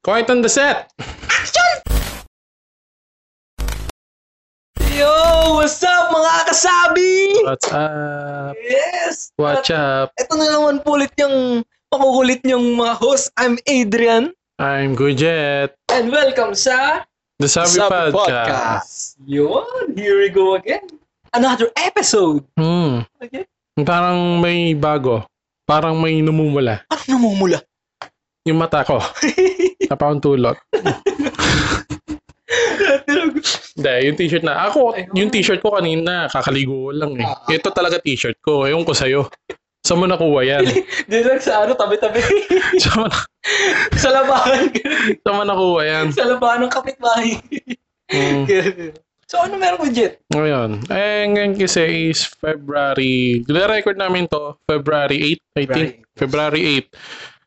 Quiet on the set! Yo! What's up mga kasabi? What's up? Yes! Watch up? Ito na naman po ulit yung makukulit yung mga host. I'm Adrian. I'm Gujet. And welcome sa The Sabi, Podcast. Yun! Here we go again. Another episode. Hmm. Okay. Parang may bago. Parang may namumula. Ano namumula? Yung mata ko. Napakantulot. Hindi, yung t-shirt na. Ako, yung t-shirt ko kanina, kakaligo lang eh. Ah. Ito talaga t-shirt ko. Ewan ko sa'yo. Saan mo nakuha yan? Dito lang sa ano, tabi-tabi. Saan mo, na- sa labahan. saan mo nakuha yan? sa labahan ng kapitbahay. Hmm. so ano meron ko, Jet? Ngayon, eh, ngayon kasi is February, record namin to, February 8, I think. February 8.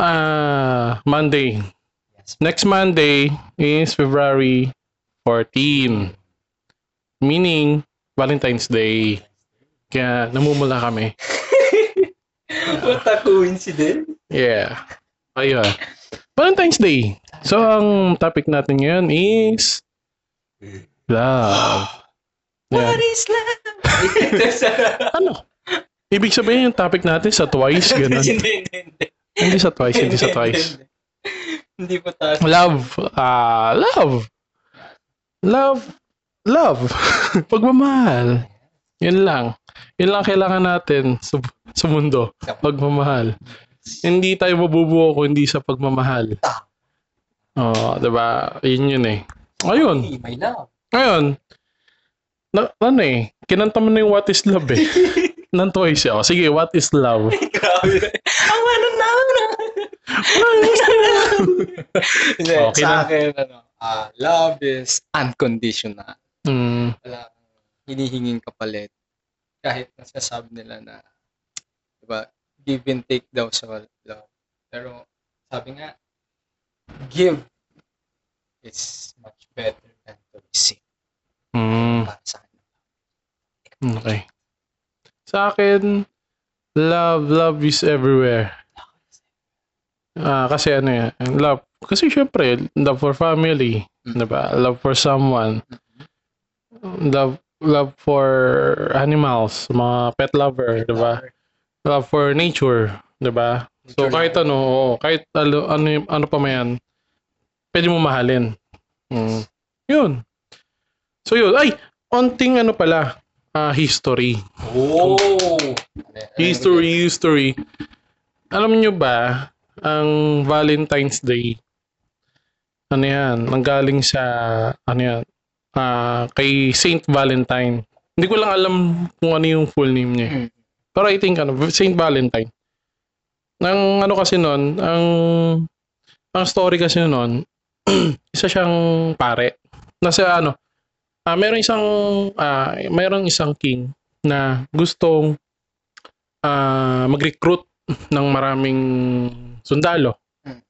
Ah, Monday. Yes. Next Monday is February 14. Meaning, Valentine's Day. Kaya namumula kami. What a coincidence. Yeah. Ayun. Valentine's Day. So, ang topic natin ngayon is love. What Yeah. is love? Ano? Ibig sabihin yung topic natin sa twice, gano'n. hindi, hindi, hindi. Hindi sa twice, hindi sa twice. Hindi, pa tayo. Love. Ah, love. Love. Love. Pagmamahal. Yun lang. Yun lang kailangan natin sa, sa mundo. Pagmamahal. Hindi tayo mabubuo kung hindi sa pagmamahal. Oo, oh, diba? Yun yun eh. Ayun. Hey, my love. Ngayon, na, ano eh, kinanta mo na yung what is love eh. Twice eh. Oh, sige, what is love? Grabe. Ang ano na Hindi, Okay sa na. akin, ano, ah, love is unconditional. Hmm. Wala hinihinging kapalit. Kahit nasasabi nila na, diba, give and take daw sa love. Pero, sabi nga, give is much better than to receive. Hmm. Para sa akin. Okay. Sa akin, love, love is everywhere. Ah, kasi ano yan, love. Kasi syempre, love for family, Mm. 'di ba? Love for someone. Love love for animals, mga pet lover, 'di ba? Love for nature, 'di ba? So kahit ano, oo, kahit ano ano, ano pa man yan, pwede mo mahalin. Mm. 'Yun. So 'yun, ay, onting ano pala, ah, history. Oh! History, history. Alam nyo ba, ang Valentine's Day, ano yan, nanggaling sa, ano yan, ah, kay Saint Valentine. Hindi ko lang alam kung ano yung full name niya. Mm. Pero I think, ano, Saint Valentine. Ang ano kasi nun, ang, ang story kasi nun, isa siyang pare. Nasa ano, ah meron isang, ah meron isang king na gustong ah mag-recruit ng maraming sundalo. Mm.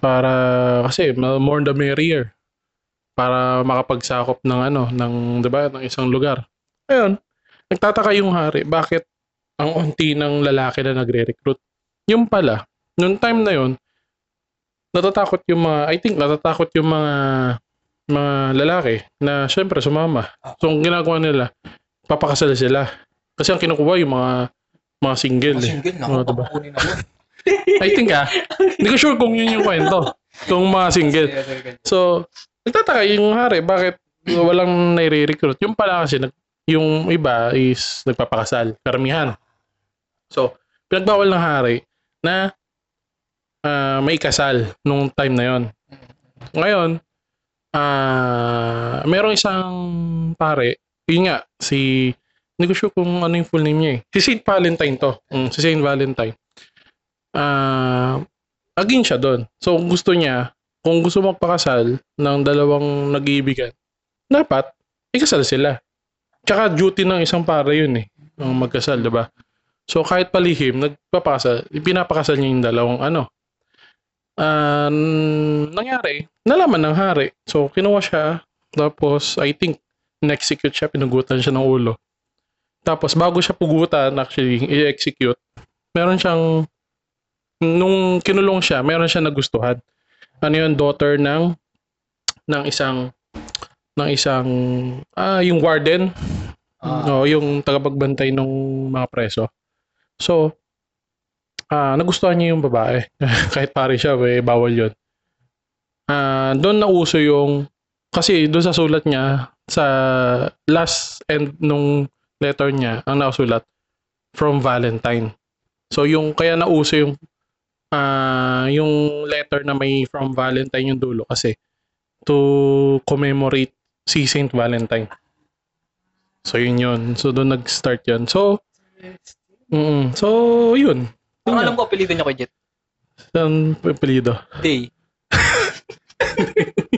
Para kasi more the merrier. Para makapagsakop ng ano, ng 'di ba, ng isang lugar. Ayun, nagtataka yung hari, bakit ang unti ng lalaki na nagre-recruit? Yung pala, nung time na yon, natatakot yung mga, I think natatakot yung mga mga lalaki na syempre sumama. So, ang ginagawa nila, papakasal sila. Kasi ang kinukuha yung mga mga single. Mga eh. single na Oo, ako, diba? I think ah, hindi ko sure kung yun yung kwento. Kung mga single. So, nagtataka yung hari, bakit walang nire-recruit? Yung pala kasi, nag, yung iba is nagpapakasal, karamihan. So, pinagbawal ng hari na ah, may kasal nung time na yon. Ngayon, ah merong isang pare, yun nga, si, hindi ko sure kung ano yung full name niya eh. Si Saint Valentine to. Mm, si Saint Valentine. Ah, again siya doon. So, kung gusto niya, kung gusto magpakasal ng dalawang nag-iibigan, dapat ikasal sila. Tsaka duty ng isang pare yun eh, ang magkasal, di ba? So, kahit palihim, nagpapakasal, pinapakasal niya yung dalawang ano. Ah, nangyari, nalaman ng hari. So, kinuha siya, tapos, I think, in-execute siya, pinugutan siya ng ulo. Tapos, bago siya pugutan, actually, i-execute, meron siyang, nung kinulong siya, meron siya nagustuhan. ano yun, daughter ng ng isang ng isang ah yung warden. Ah, no yung tagapagbantay ng mga preso. So ah nagustuhan niya yung babae kahit pare siya eh, bawal yun ah doon nauso yung kasi doon sa sulat niya sa last end nung letter niya ang nakasulat from Valentine so yung kaya nauso yung ah yung letter na may from Valentine yung dulo kasi to commemorate si Saint Valentine. So yun yun. So doon nag-start yun. So, mm, so yun. Ang Yun alam ko, apelido niya ko, Jet. Ang apelido. Day.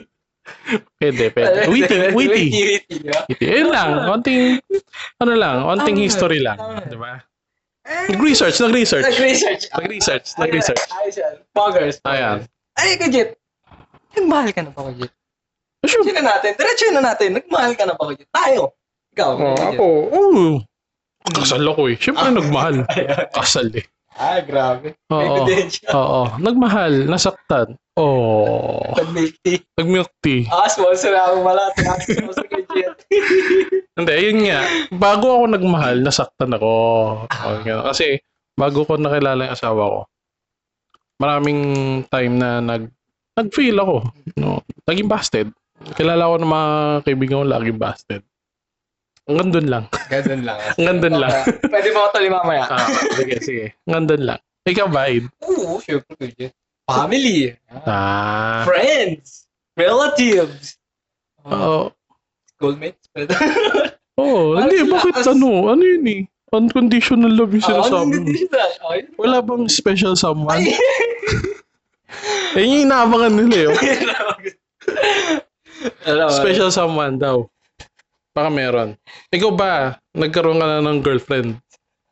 Pwede, pwede. Witty, witty. Witty. Ayun lang. Konting, ano lang, konting Tama. history lang. Di ba? Nag-research, nag-research. Nag-research. Nag-research, nag-research. Yan. Poggers. Ayan. Ay, ko, Jet. Nagmahal ka na ba ko, Jet? Sure. Diretso na natin. Diretso na natin. Nagmahal ka na ba ko, Jet? Tayo. Ikaw. Oh, ako, oh. Kasal ako eh. Siyempre nagmahal. Ayan. Kasal eh. Ah, grabe. Oo. Oo. Nagmahal. Nasaktan. Oh. Nag-milk tea. Nag-milk tea. Ah, sponsor ako wala. Sponsor kay Jet. Hindi, yun nga. Bago ako nagmahal, nasaktan ako. Ganun. Kasi, bago ko nakilala yung asawa ko, maraming time na nag nag-feel ako. No? Naging busted. Kilala ko ng mga kaibigan ko laging busted. Hanggang lang. Ganun lang. Hanggang lang. Pwede mo tuloy mamaya. Ah, sige, sige. Hanggang lang. Ikaw ba, Id? Oo, syempre. Family. Ah. Friends. Relatives. Oo. Schoolmates. Pwede. Oo. Parang Hindi, sila bakit as- ano? Ano yun eh? Unconditional love yung Ah, sinasabi mo. Okay. Wala bang special someone? Ay. Eh, yung inaabangan nila eh. Special someone daw. Baka meron. Ikaw ba, nagkaroon ka na ng girlfriend?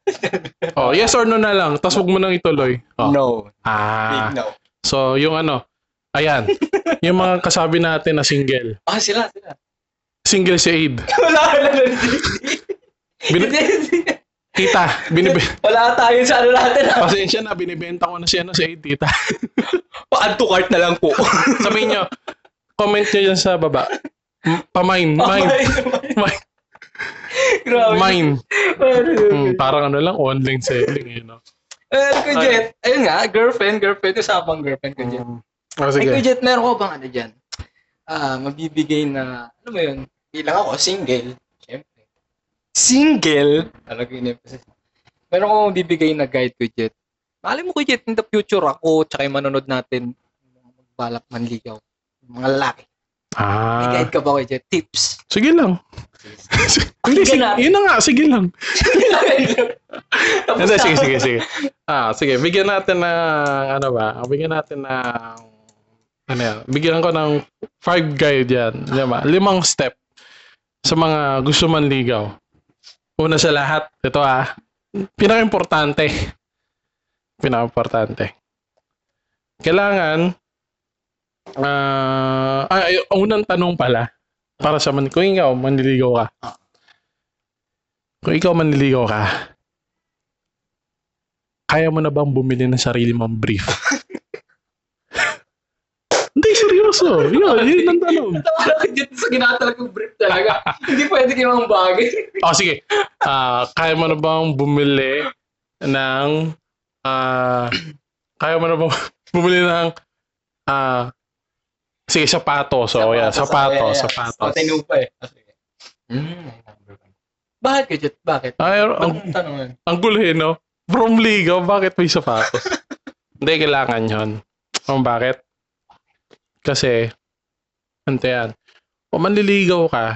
oh, yes or no na lang. Tapos huwag mo nang ituloy. Oh. No. Ah. Big no. So, yung ano, ayan. yung mga kasabi natin na single. Ah, sila, sila. Single si Aid. Wala ka na Bin- tita, binibe Wala tayo sa ano natin. ah. pasensya na, binibenta ko na si, ano, si Aid, tita. Pa-add to cart na lang po. Sabihin nyo, comment nyo dyan sa baba. M- Pa-mine, mine, mine, Grabe. yun? Hmm, parang ano lang, online selling, you know. Eh, ko Jet, ayun nga, girlfriend, girlfriend, usapang girlfriend ko Jet. Oh, Ay, sige. Kuya Jet, meron ko bang ano dyan? Ah, mabibigay na, ano mo yun? Bilang ako, single. Siyempre. Single? Talaga yung emphasis. Meron ko mabibigay na guide, Kuya Jet. Malay mo, Kuya Jet, in the future ako, tsaka yung manonood natin, magbalak manligaw. Mga lalaki. May Ah, guide ka ba, Jet? Tips. sige lang. Hindi, sige, natin. yun na nga, sige lang. Tapos Hindi, na. sige, sige, sige. Ah, sige, bigyan natin ng, ano ba, bigyan natin ng, ano yan, bigyan ko ng five guide yan. Lima, limang step sa mga gusto manligaw. Una sa lahat, ito ah, pinaka-importante. Pinaka-importante. Kailangan, ah, ay, unang tanong pala, para sa man, kung ikaw manliligaw ka, kung ikaw manliligaw ka, kaya mo na bang bumili ng sarili mong brief? Hindi, seryoso. Yun, yun ang tanong. Ka Jet sa ginatalag kong brief talaga. Hindi pwede kinamang bagay. O, sige. Ah, kaya mo na bang bumili ng... ah kaya mo na bang bumili ng... ah sige, sapatos. So, yan. Sapatos, sapatos. O, tinupa eh. Ah, sige. Mm, number one. Bakit ka, Jet? Bakit? Ay, Ang ang, tanong yun. ang gulo eh, no? From ligaw, bakit may sapatos? Hindi, kailangan yun. Kung bakit? Kasi, ante yan. Kung manliligaw ka,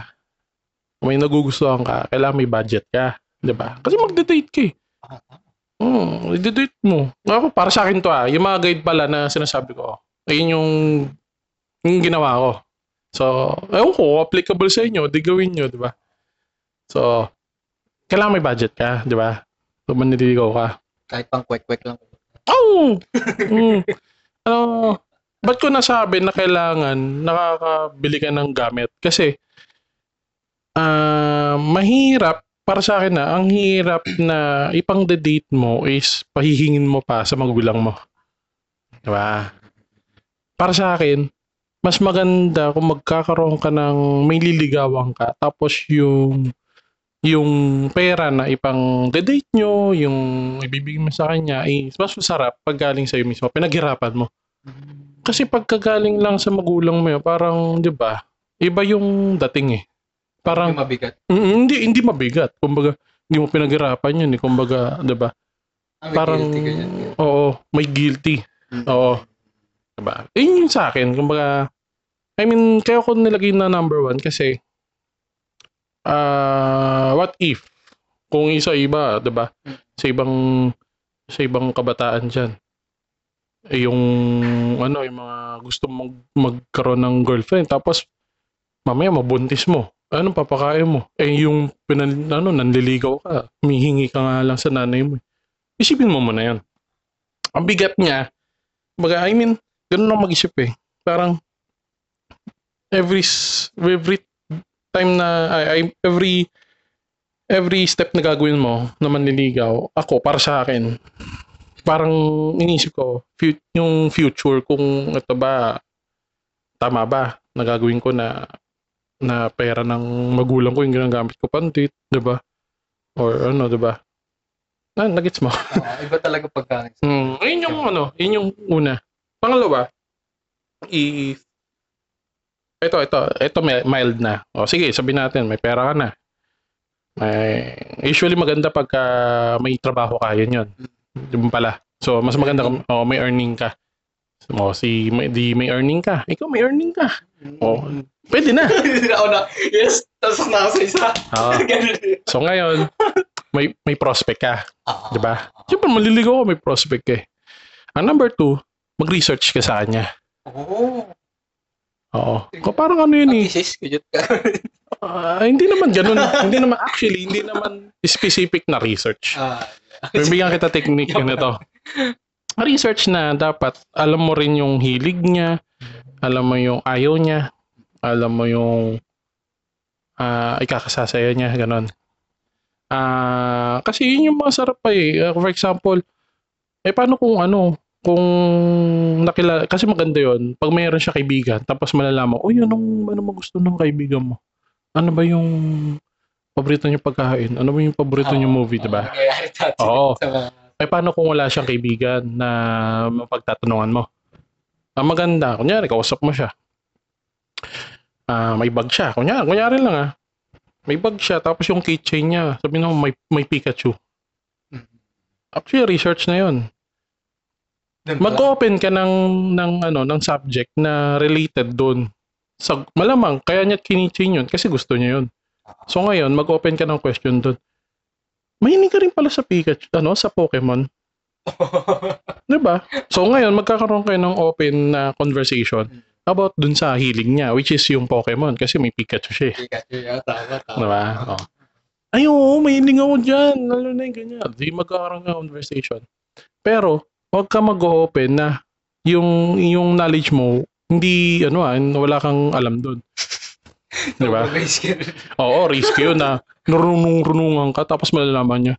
kung may nagugustuhan ka, kailangan may budget ka. Di ba? Kasi magde-date ka eh. Hmm, i-date mo. Ako, para sa akin to ah. Yung mga guide pala na sinasabi ko, ayun yung, yung ginawa ko. So, ewan ko, applicable sa inyo, di gawin nyo, di ba? So, kailangan may budget ka, di ba? Kung manliligaw ka. Kahit pang kwek-kwek lang. Oh! mm. Ano, ba't ko nasabi na kailangan nakakabili ka ng gamit? Kasi, ah mahirap, para sa akin na, ang hirap na ipang date mo is pahihingin mo pa sa magulang mo. Diba? para sa akin, mas maganda kung magkakaroon ka ng may liligawan ka tapos yung yung pera na ipang date nyo, yung ibibigay mo sa kanya, ay mas masarap pag galing sa'yo mismo. Pinaghirapan mo. Kasi pagkagaling lang sa magulang mo yun, parang, di ba, iba yung dating eh. Parang, Yung mabigat. Mm, hindi, hindi mabigat. Kumbaga, hindi mo pinaghirapan yun eh. Kumbaga, di ba, Ah, parang, guilty ka dyan. oo, may guilty. Mm. Oo. Diba? Yun yung sa akin. Kumbaga, I mean, kaya ko nilagay na number one kasi, ah, what if, kung isa iba, diba? Mm. Sa ibang, sa ibang kabataan dyan, eh, yung, ano, yung mga gusto mag, magkaroon ng girlfriend, tapos, mamaya mabuntis mo. Anong papakain mo? Eh, yung, pinan, ano, nanliligaw ka, humihingi ka nga lang sa nanay mo. Isipin mo muna yan. Ang bigat niya, baga, I mean, ganun lang mag-isip eh. Parang, every, every time na, I, I- every, every step na gagawin mo na manliligaw, ako, para sa akin, parang inisip ko, yung future, kung ito ba, tama ba, na gagawin ko na, na pera ng magulang ko yung ginagamit ko pandit, di ba? Or ano, di ba? Ah, nagets mo? Oo, iba talaga pagka Hmm, yun yung ano, yun yung una. Pangalawa, i ito, ito, ito mild na. O sige, sabihin natin, may pera ka na. May, usually maganda pagka may trabaho ka, yun yun. Yun pala. So, mas maganda kung oh, may earning ka. O, si, may, di may earning ka. Ikaw may earning ka. Oo. Pwede na. Ako na, yes, tapos na sa isa. So, ngayon, may, may prospect ka. Ah, Di ba? Siyempre, maliligaw ka, may prospect ka eh. Ang number two, mag-research ka sa kanya. Oo. Oo. Kung parang ano yun eh. Thesis, kujut ka. Ah, hindi naman ganun. hindi naman, actually, hindi naman specific na research. Ah, Bibigyan kita technique yun ito. Research na dapat alam mo rin yung hilig niya, alam mo yung ayaw niya, alam mo yung ah ikakasasaya niya, ganun. Ah, kasi yun yung masarap pa eh. Ah, for example, eh paano kung ano, kung nakilala, kasi maganda yon pag mayroon siya kaibigan, tapos malalaman, uy, anong, ano mo gusto ng kaibigan mo? Ano ba yung paborito niyo pagkain? Ano ba yung paborito niyo movie, di ba? Oo. Eh, paano kung wala siyang kaibigan na mapagtatanungan mo? Ang maganda, kunyari, kausap mo siya. Ah, may bag siya. Kunyari, kunyari lang ah. May bag siya, tapos yung keychain niya, sabi mo, may, may Pikachu. Actually, research na yon. Mag-open ka ng, ng, ano, ng subject na related doon. Sa, malamang, kaya niya kinichain yun kasi gusto niya yun. So ngayon, mag-open ka ng question doon. Mahinig ka rin pala sa Pikachu, ano, sa Pokemon. 'Di ba? So ngayon, magkakaroon kayo ng open na conversation about dun sa hilig niya, which is yung Pokemon, kasi may Pikachu siya. eh. Pikachu, yeah, tama, tama. 'Di ba? Oh. Ay, oo, mahilig ako dyan. Lalo na yung ganyan. Di magkakaroon ng conversation. Pero, huwag ka mag-open na yung, yung knowledge mo, hindi, ano ah, wala kang alam doon. Di ba? Oo, risky yun na narunong-runungan ka tapos malalaman niya.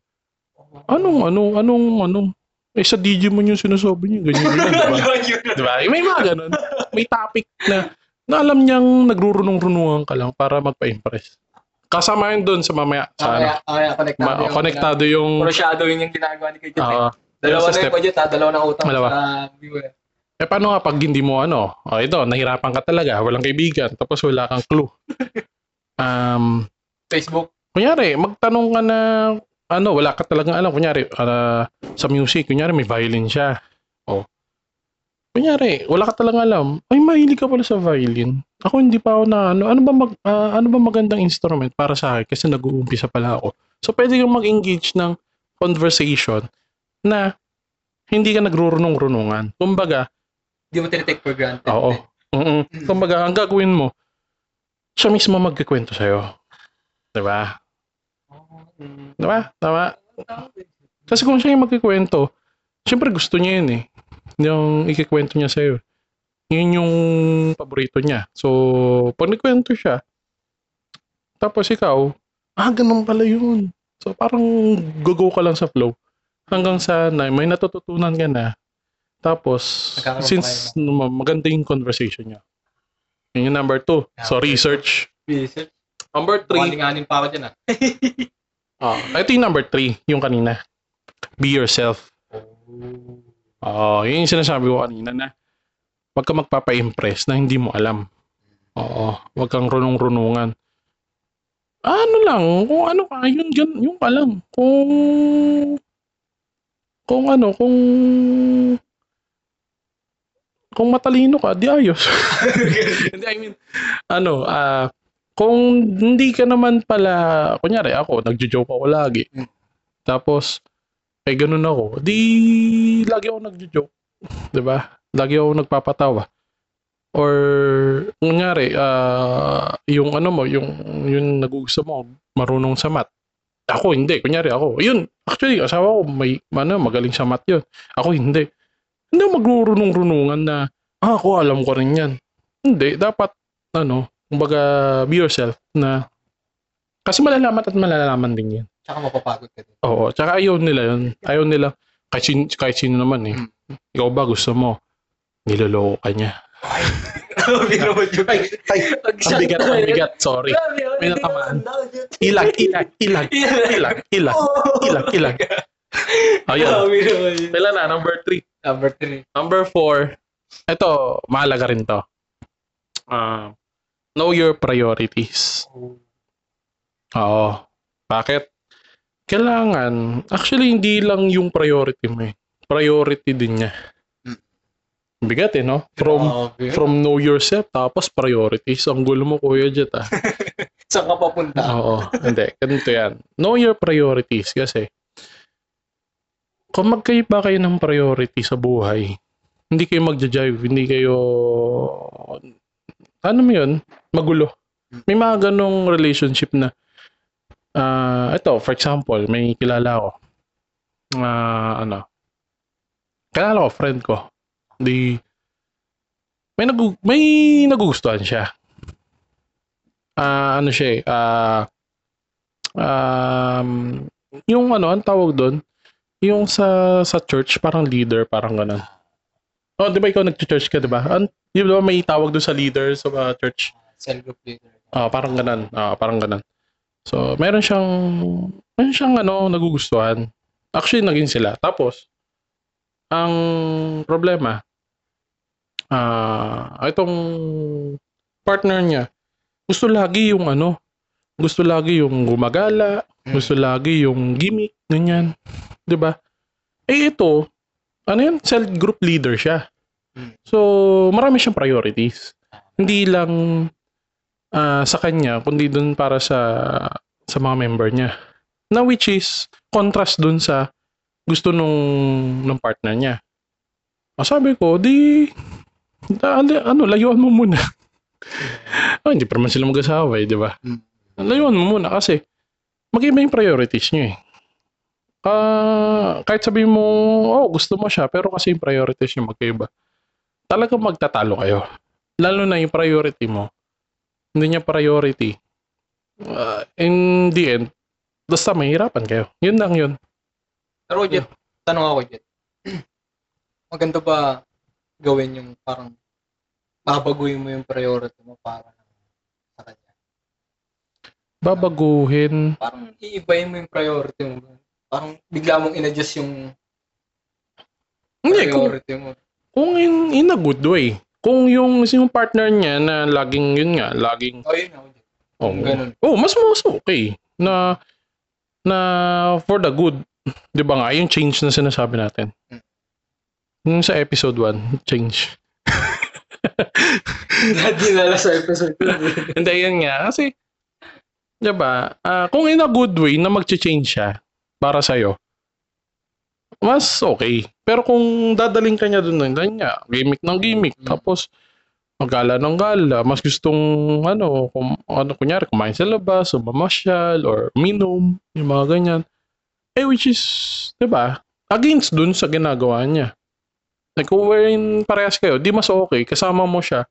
Anong, anong, anong, anong, eh sa Digimon yung sinasabi niya, ganyan ganyan, di ba? Yun, yun. Di ba? Eh, May mga ganun. May topic na, na alam niyang nagrurunong-runungan ka lang para magpa-impress. Kasama yun doon sa mamaya. Sa ano, Kaya, kaya, konektado ma- yung- konektado yung, Puro yung ginagawa ni Kajut. eh. Dalawa na step. yung budget ha, dalawa na utang Dalawa. sa viewer. eh paano nga pag hindi mo ano, oh, ito, nahirapan ka talaga, walang kaibigan, tapos wala kang clue. Um, Facebook. kunyari, magtanong ka na, ano, wala ka talagang alam. Kunyari, ah, sa music, kunyari may violin siya. O. Kunyari, wala ka talagang alam. Ay, mahilig ka pala sa violin. Ako hindi pa ako na, ano, ano ba, mag, ah, ano ba magandang instrument para sa akin? Kasi nag-uumpisa pala ako. So, pwede kang mag-engage ng conversation na hindi ka nagrurunong-runungan. Kumbaga, Hindi mo tinitake for granted. Oo. Mm Kumbaga, ang gagawin mo, siya mismo magkikwento sa'yo. Diba? Diba? Tama? Kasi kung siya yung magkikwento, syempre gusto niya yun eh. Yung ikikwento niya sa'yo. Yun yung paborito niya. So, pag nagkwento siya, tapos ikaw, ah, ganun pala yun. So, parang go ka lang sa flow. Hanggang sa na, may natututunan ka na. Tapos, since ma- maganda yung conversation niya. Yun yung number two. So, Number two. research. Research. Number three. Mukhang pa ako dyan ah. Ah, ito yung number three, yung kanina. Be yourself. Oo, yun yung sinasabi ko kanina na wag ka magpapa-impress na hindi mo alam. Oo, wag kang runong-runungan. Ano lang, kung ano ka, yun, yun, yun ka lang. Kung, kung ano, kung, kung matalino ka, di ayos. Hindi, I mean, ano, ah, kung hindi ka naman pala, kunyari ako, nagjo-joke ako lagi. Mm. Tapos, ay ganun ako. Di, lagi ako nagjo-joke. ba? Lagi ako nagpapatawa. Or, kunyari, ah, yung ano mo, yung, yung nagugusto mo, marunong sa math. Ako, hindi. Kunyari, ako. Yun, actually, asawa ko, may, ano, magaling sa math yun. Ako, hindi. Hindi magrurunong-runungan na, ah, ako, alam ko rin yan. Hindi. Dapat, ano, kumbaga, be yourself na, kasi malalaman at malalaman din yan. Tsaka mapapagod ka din. Oo, tsaka ayaw nila yun. Ayaw nila, kahit, sin, kahit sino naman eh. Mm. Ikaw ba gusto mo, niloloko ka niya. Biro mo yun. Ay, ay, ang bigat, ang bigat, sorry. May natamaan. Ilag, ilag, ilag, ilag, ilag, ilag, ilag. Mo yun. Na? Number three. Number three. Number four, ito, mahalaga rin to. Ah, know your priorities. Oo. Bakit? Kailangan, actually, hindi lang yung priority mo eh. Priority din niya. Bigat eh, no? From, Grabe. from know yourself, tapos priorities. Ang gulo mo, Kuya Jet, ah. Saan ka papunta? Oo. Hindi. Ganito yan. Know your priorities kasi kung magkaiba kayo ng priority sa buhay, hindi kayo magja-jive, hindi kayo ano mo yun, magulo. May mga ganong relationship na ah ito, for example, may kilala ko. ah ano, kilala ko, friend ko. Di, may, nagu, may nagugustuhan siya. Ah, ano siya eh, ah, um, yung ano, ang tawag doon, yung sa sa church, parang leader, parang ganun. Oh, di ba ikaw nag-church ka, di ba? An, di ba may tawag doon sa leader sa uh, church? Cell group leader. Ah, parang ganun. Ah, parang ganun. So, meron siyang, meron siyang ano, nagugustuhan. Actually, naging sila. Tapos, ang problema, ah, itong partner niya, gusto lagi yung ano, gusto lagi yung gumagala, gusto lagi yung gimmick, ganyan. 'Di ba? Eh ito, ano yan, cell group leader siya. Mm. So, marami siyang priorities. Hindi lang ah, sa kanya, kundi dun para sa sa mga member niya. Na which is contrast dun sa gusto nung ng partner niya. Ah, sabi ko, di da, ano, layuan mo muna. Ah, hindi pa naman sila mag-asawa eh, di ba? Mm. Layuan mo muna kasi mag-iba yung priorities nyo eh. Ah, kahit sabihin mo, oh, gusto mo siya, pero kasi yung priorities nyo magkaiba. Talagang magtatalo kayo. Lalo na yung priority mo. Hindi niya priority. Ah, in the end, basta mahirapan kayo. Yun lang yun. Pero Jet, tanong ako Jet. Maganda ba gawin yung parang babaguhin mo yung priority mo para sa kanya? Babaguhin. Parang iibahin mo yung priority mo. Parang bigla mong in-adjust yung priority mo. kung in, in a good way. Kung yung, yung partner niya na laging, yun nga, laging Oh, yun ako. Jet. Oh, Ganun. oh mas mas okay na na for the good. 'Di ba nga yung change na sinasabi natin. Yung sa episode 1, change. Hindi nala sa episode ko. Hindi yan nga kasi 'di ba? ah, kung in a good way na magche-change siya para sa mas okay. Pero kung dadaling ka niya doon, then nga, gimmick ng gimmick. Mm. Tapos, magala ng gala. Mas gustong, ano, kum, ano, kunyari, kumain sa labas, o mamasyal, or minom, yung mga ganyan. Eh, which is, di ba, against dun sa ginagawa niya. Like, kung wherein parehas kayo, di mas okay, kasama mo siya,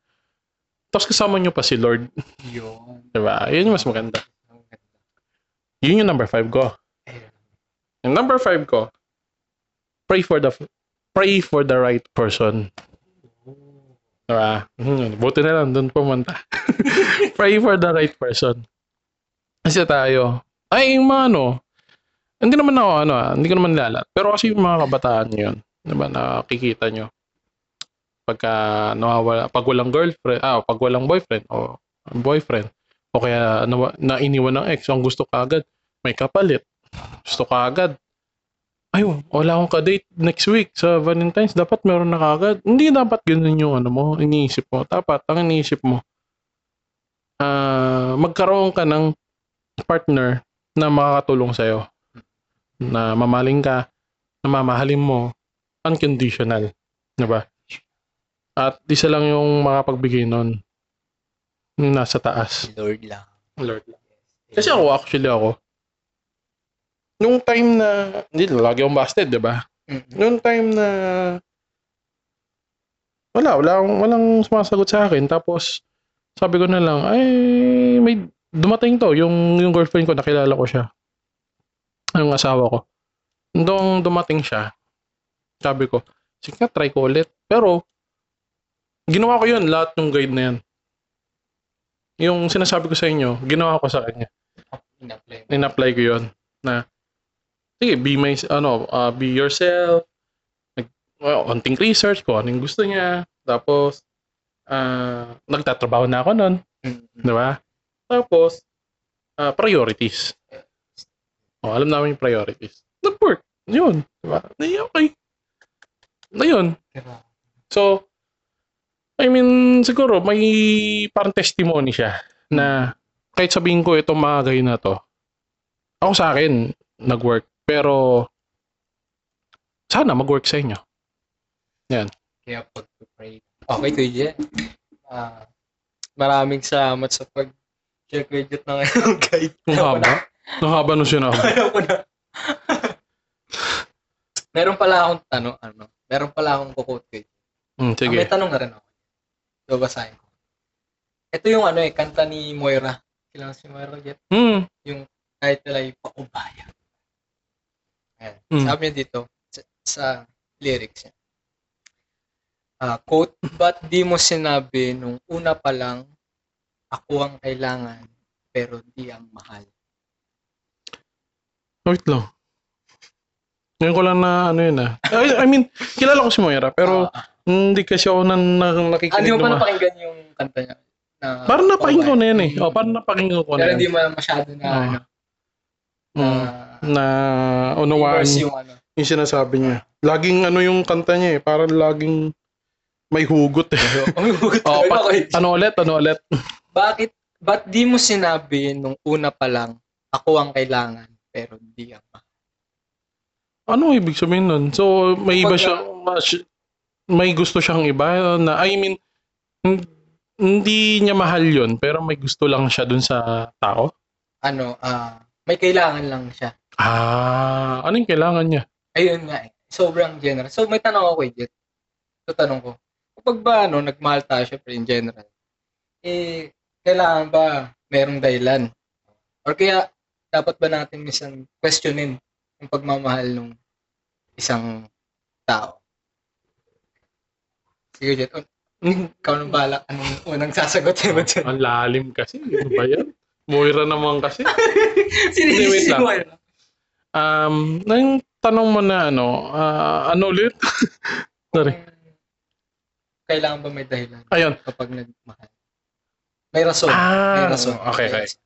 tapos kasama niyo pa si Lord. Yun. Di ba? Yun yung mas maganda. Yun yung number five ko. Yung number five ko, pray for the pray for the right person. Diba? Buti na lang doon pumunta. pray for the right person. Kasi tayo, ay yung mga ano, hindi naman ako ano, ah, hindi ko naman lalat. Pero kasi yung mga kabataan yun, diba, nakikita nyo. Pagka nawawala, pag walang girlfriend, ah, pag walang boyfriend o boyfriend, o kaya na, na iniwan ng ex, ang gusto ka agad, may kapalit. Gusto ka agad, ayun, wala akong ka-date next week sa Valentine's, dapat meron na kagad. Hindi dapat ganun yung ano mo, iniisip mo. Dapat, ang iniisip mo, ah magkaroon ka ng partner na makakatulong sa'yo. Na mamaling ka, na mamahalin mo, unconditional. Diba? At isa lang yung makapagbigay nun. Yung nasa taas. Lord lang. Lord. Kasi ako, actually ako, nung time na, hindi, lagi akong busted, di ba? Mm-mm. Nung time na, wala, wala akong, walang sumasagot sa akin. Tapos, sabi ko na lang, ay, may, dumating to, yung, yung girlfriend ko, nakilala ko siya. Yung asawa ko. Nung dumating siya, sabi ko, sige nga, try ko ulit. Pero, ginawa ko yun, lahat ng guide na yan. Yung sinasabi ko sa inyo, ginawa ko sa kanya In-apply in-apply ko yun na sige, be my, ano, uh, be yourself, nag, well, konting research ko, anong gusto niya, tapos, ah, nagtatrabaho na ako nun, Mm-mm. di ba? Tapos, ah, priorities. Oh, alam namin yung priorities. Nag-work. Yun. Di ba? Di, okay. Na yun. So, I mean, siguro may parang testimony siya na kahit sabihin ko itong mga guy na to, ako sa akin, nag-work. Pero, sana mag-work sa inyo. Kaya pag-pray. Okay, Kuya. Ah, maraming salamat sa pag-share Kuya Jet ng iyong guide. Ang haba. Haba nung sinabi. Ayaw ko na. meron pala akong tanong, ano, meron pala akong kukot Kuya Jet. Hmm, Ah, sige. may tanong na rin ako. So, basahin ko. Ito yung ano eh, kanta ni Moira. Kilala si Moira Jet. Hmm. Title ay Paubaya. Ayan. Mm. Sabi niya dito, sa, sa lyrics niya. Ah, quote, ba't di mo sinabi nung una pa lang, ako ang kailangan, pero di ang mahal. Wait lang. Ngayon ko lang na ano yun ah. I, I mean, kilala ko si Moira, pero Ah, hindi kasi ako na, na ah, nakikinig hindi mo pa napakinggan yung kanta niya. Na, Parang napakinggan ko na yan eh. Oh, parang napakinggan ko na Pero yan. hindi mo masyado na, Ah. ano, na, Mm. na unawaan yung, ano. yung sinasabi niya. Laging ano yung kanta niya eh. Parang laging may hugot eh. Oh, oh, pa- ano ulit? Ano ulit? Bakit, ba't di mo sinabi nung una pa lang, ako ang kailangan, pero di ang mahal? Ano ibig sabihin nun? So, may iba Pag- siya, may gusto siyang iba na, I mean, hin- hindi niya mahal yun, pero may gusto lang siya dun sa tao. Ano, ah, may kailangan lang siya. Ah, ano yung kailangan niya? Ayun nga eh. Sobrang general. So, may tanong ako Jet. So, tanong ko, kapag ba, ano, nagmahal tayo, syempre, in general, eh, kailangan ba merong dahilan? Or kaya, dapat ba natin minsan questionin yung pagmamahal ng isang tao? Sige, Jet. Hmm, ikaw nang bala. Anong unang sasagutin mo dyan? ang lalim kasi. Ano ba yan? Moira naman kasi. Sinisisi yun. Um, nang tanong mo na ano, ah, ano ulit? Sorry. Kung Kailangan ba may dahilan Ayun. kapag nagmahal? May rason. may Ah, rason. okay, May okay.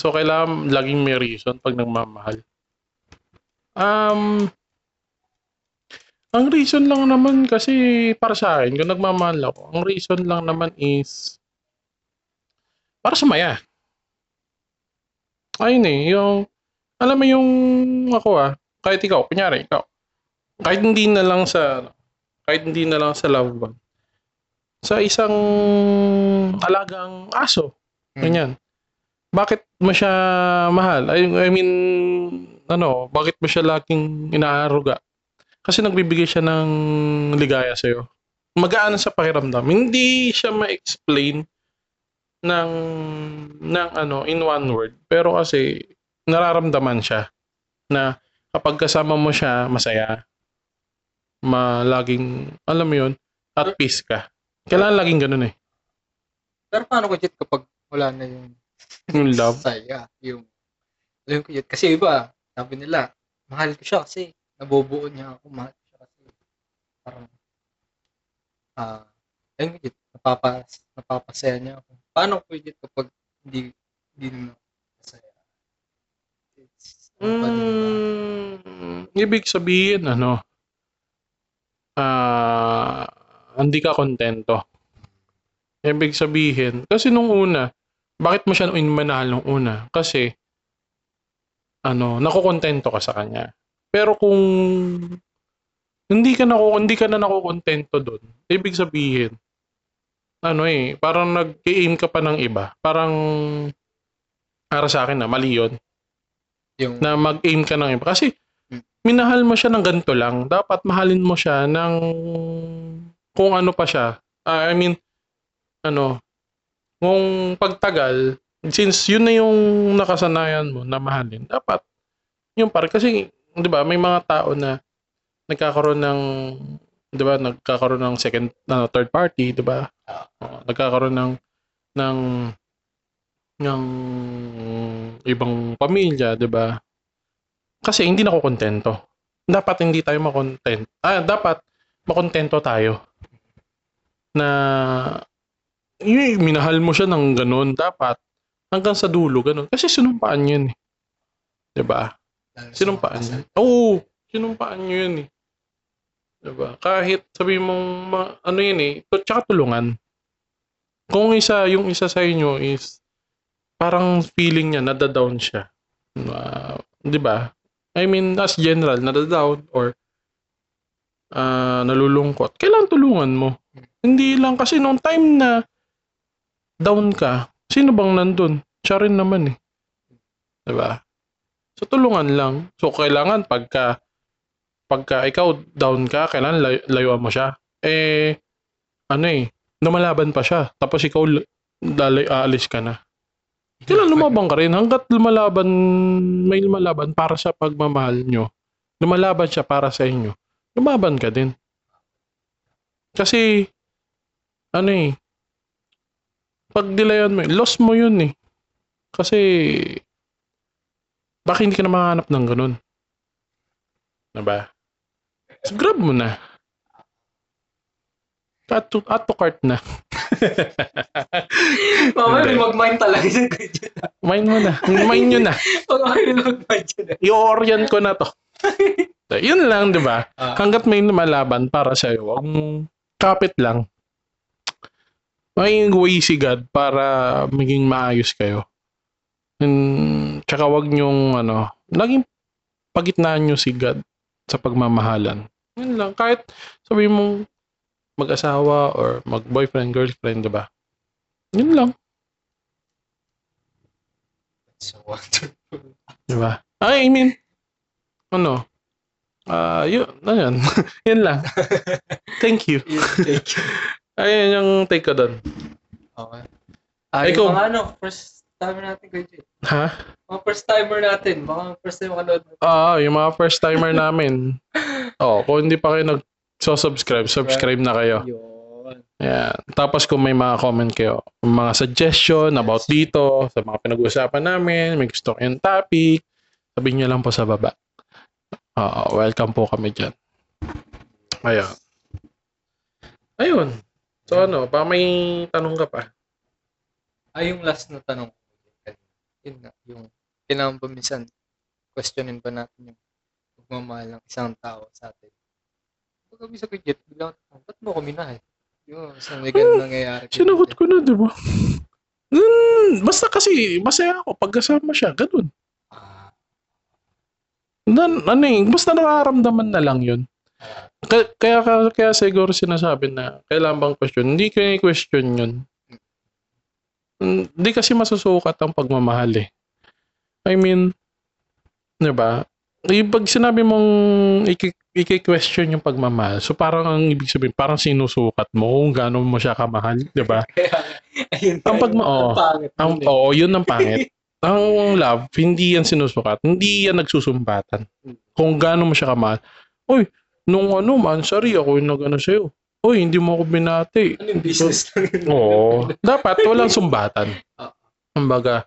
So, kailangan laging may reason pag nagmamahal. Um, ang reason lang naman kasi para sa akin, kung nagmamahal ako, ang reason lang naman is para sumaya. Ayun eh, yung, alam mo yung ako ah, kahit ikaw, kunyari ikaw, kahit hindi na lang sa, kahit hindi na lang sa loved one, sa isang alagang aso, Hmm. Bakit mo siya mahal? I, I mean, ano, bakit mo siya laging inaaruga? Kasi nagbibigay siya ng ligaya sa'yo. Magaan sa pakiramdam. Hindi siya ma-explain ng, ng ano, in one word. Pero kasi, nararamdaman siya na kapag kasama mo siya, masaya. ma laging, alam mo yun, at peace ka. Kailangan laging ganun eh. Pero paano ko Jet kapag wala na yung Yung love. saya, yung ko Jet. Kasi iba, sabi nila, mahal ko siya kasi nabubuo niya ako, mahal ko siya kasi parang ah, ayun ko Jet, napapas, napapasaya niya ako. Paano ko Jet kapag hindi hindi na masaya? It's? Mm, ibig sabihin, ano, ah, hindi ka kontento. Ibig sabihin, kasi nung una, bakit mo siya inmanahal nung una? Kasi, ano, nakukontento ka sa kanya. Pero kung hindi ka nako hindi ka na nakukontento doon, ibig sabihin, ano eh, parang nag-aim ka pa ng iba. Parang, para sa akin na, mali yun yung na mag-aim ka ng iba. Kasi, Hmm. minahal mo siya ng ganito lang. Dapat mahalin mo siya ng kung ano pa siya. Ah, I mean, ano, kung pagtagal, since yun na yung nakasanayan mo na mahalin, dapat yung par kasi 'di ba may mga tao na nagkakaroon ng 'di ba nagkakaroon ng second ano, third party 'di ba? Oo, nagkakaroon ng ng ng ibang pamilya 'di ba? Kasi hindi na kontento. Dapat hindi tayo makontent ah dapat makontento tayo na yun, minahal mo siya ng ganun dapat hanggang sa dulo ganun kasi sinumpaan yun eh 'di ba lalo sa Sinumpaan niya? Oo, sinumpaan niyo yun eh. Diba? Kahit sabi mong, ma- ano yun eh, to, tsaka tulungan. Kung isa, yung isa sa inyo is, parang feeling niya, nadadown siya. Uh, di ba? I mean, as general, nadadown or ah nalulungkot, kailangan tulungan mo. Hindi lang kasi nung time na down ka, sino bang nandun? Siya rin naman eh. Diba? So, tulungan lang. So, kailangan pagka pagka ikaw down ka, kailangan lay- layuan mo siya. Eh, ano eh, lumalaban pa siya. Tapos ikaw, lalay, aalis ka na. Kailangan lumabang ka rin. Hanggat lumalaban, may lumalaban para sa pagmamahal nyo. Lumalaban siya para sa inyo. Lumaban ka din. Kasi, ano eh, pag dilayan mo, loss mo yun eh. Kasi, baka hindi ka na makahanap ng ganun. Diba? So, grab mo na. Add to, add to cart na. Hindi. may mag-mind talaga. Mine mo na. Mine nyo na. Mamaya may mag-mind dyan. I-orient ko na to. So, yun lang, di ba? Ah, Hanggat may lumalaban para sa'yo, huwag mong kapit lang. Maging way si God para maging maayos kayo. And, tsaka wag nyong, ano, laging pagitnaan nyo si God sa pagmamahalan. Yun lang. Kahit sabi mong mag-asawa or mag-boyfriend, girlfriend, di ba? Yun lang. so wonderful. Di ba? Ay, I mean, ano, ah, yun, ano yan? yun lang. Thank you. Thank you. Ayun yung take ko doon. Okay. Ah, Ikaw. yung mga ano, first timer natin Jet. Ha? Mga first timer natin. Baka first time makanood. Oo, yung mga first timer namin. Oh, kung hindi pa kayo nag-subscribe, subscribe na kayo. Yun. Yan. Tapos kung may mga comment kayo, mga suggestion about dito, sa mga pinag-uusapan namin, may gusto kayong topic, sabihin nyo lang po sa baba. Oo, welcome po kami dyan. Ayun. Ayun. So ano, pa may tanong ka pa? Ay, yung last na tanong. Yun nga, yung kailangan pa minsan questionin pa natin yung pagmamahal ng isang tao sa atin. Pag kami sa kajit, bilang, ba't mo ko minahal? Yung isang may ganun nangyayari. kay Sinagot ko na, di ba? Hmm, basta kasi, masaya ako pag kasama siya, ganun. Ah, Dan, ano eh, basta nakaramdaman na lang yun. Kaya, kaya, kaya siguro sinasabi na kailangan bang question. Hindi ko question yun. Hindi kasi masusukat ang pagmamahal eh. I mean, di ba? Eh, pag sinabi mong iki-question yung pagmamahal, so parang ang ibig sabihin, parang sinusukat mo kung gaano mo siya kamahal, di ba? kaya. Ang pagma- oo. Ang eh. oo, yun ang pangit. ang love, hindi yan sinusukat. Hindi yan nagsusumbatan. Kung gaano mo siya kamahal. Uy, nung ano, mansari, ako yung nag-ano sa'yo. Uy, hindi mo ako binati. Ano yung business lang yun? Oo. Dapat walang sumbatan. Kumbaga,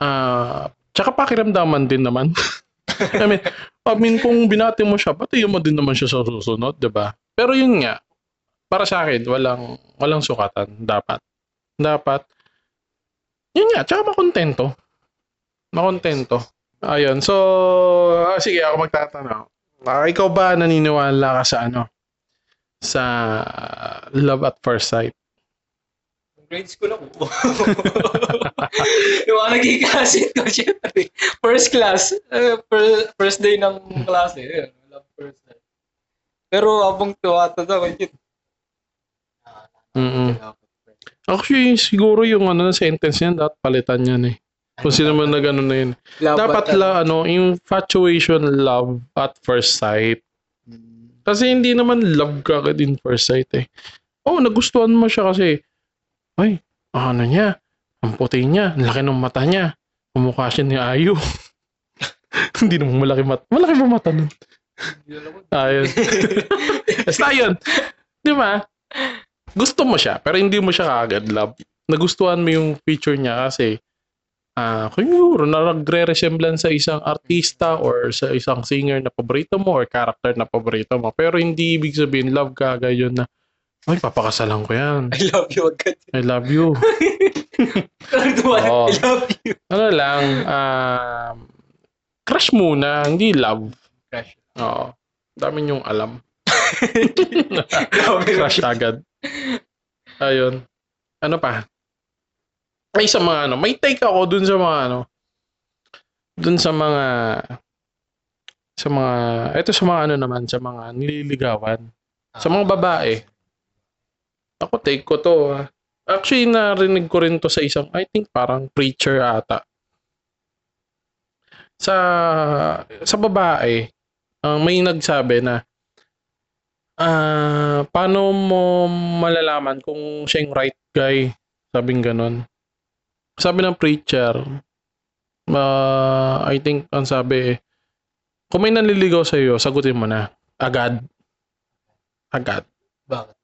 ah, tsaka pakiramdaman din naman. I mean, I mean, kung binati mo siya, pati mo din naman siya sa susunod, 'di ba? Pero yun nga, para sa akin, walang walang sukatan dapat. Dapat yun nga, tsaka makontento. Makontento. Ayun. So, ah, sige, ako magtatanong. Ah, ikaw ba naniniwala ka sa ano? Sa love at first sight? Grade school ako. yung mga classmate ko, syempre. First class. eh, fir- first day ng klase. Yun, love first day. Pero habang tuwata ako, yun. Mm Actually, siguro yung ano sentence niyan dapat palitan yan eh. Kung sino man na gano'n na yun. Dapat la ano, infatuation love at first sight. Kasi hindi naman love ka agad in first sight eh. Oh, nagustuhan mo siya kasi ay, ano niya, ang puti niya, ang laki ng mata niya. Kumukha siya ni Ayu. hindi naman malaki mata. Malaki ba mata nun? Ayun. Basta yun. Di ba? Gusto mo siya, pero hindi mo siya kaagad love. Nagustuhan mo yung feature niya kasi ah kung siguro na nagre-resemblance sa isang artista or sa isang singer na paborito mo or character na paborito mo. Pero hindi ibig sabihin love ka agad yun na ay, papakasalan ko yan. I love you agad. I love you. Oo. I love you. Ano lang, um, crush muna, hindi love. Crush. Oo. Dami yung alam. Crush agad. Ayun. Ano pa? Ay, sa mga ano, may take ako dun sa mga ano, dun sa mga, sa mga, eto sa mga ano naman, sa mga nililigawan. Sa mga babae. Ako, take ko to. ah. Actually, narinig ko rin to sa isang, I think parang preacher ata. Sa, sa babae, ang may nagsabi na, ah, paano mo malalaman kung siya yung right guy? Sabing ganon. Sabi ng preacher, ah, I think, ang sabi, kung may nanliligaw sa'yo, sagutin mo na. Agad. Agad. Bakit?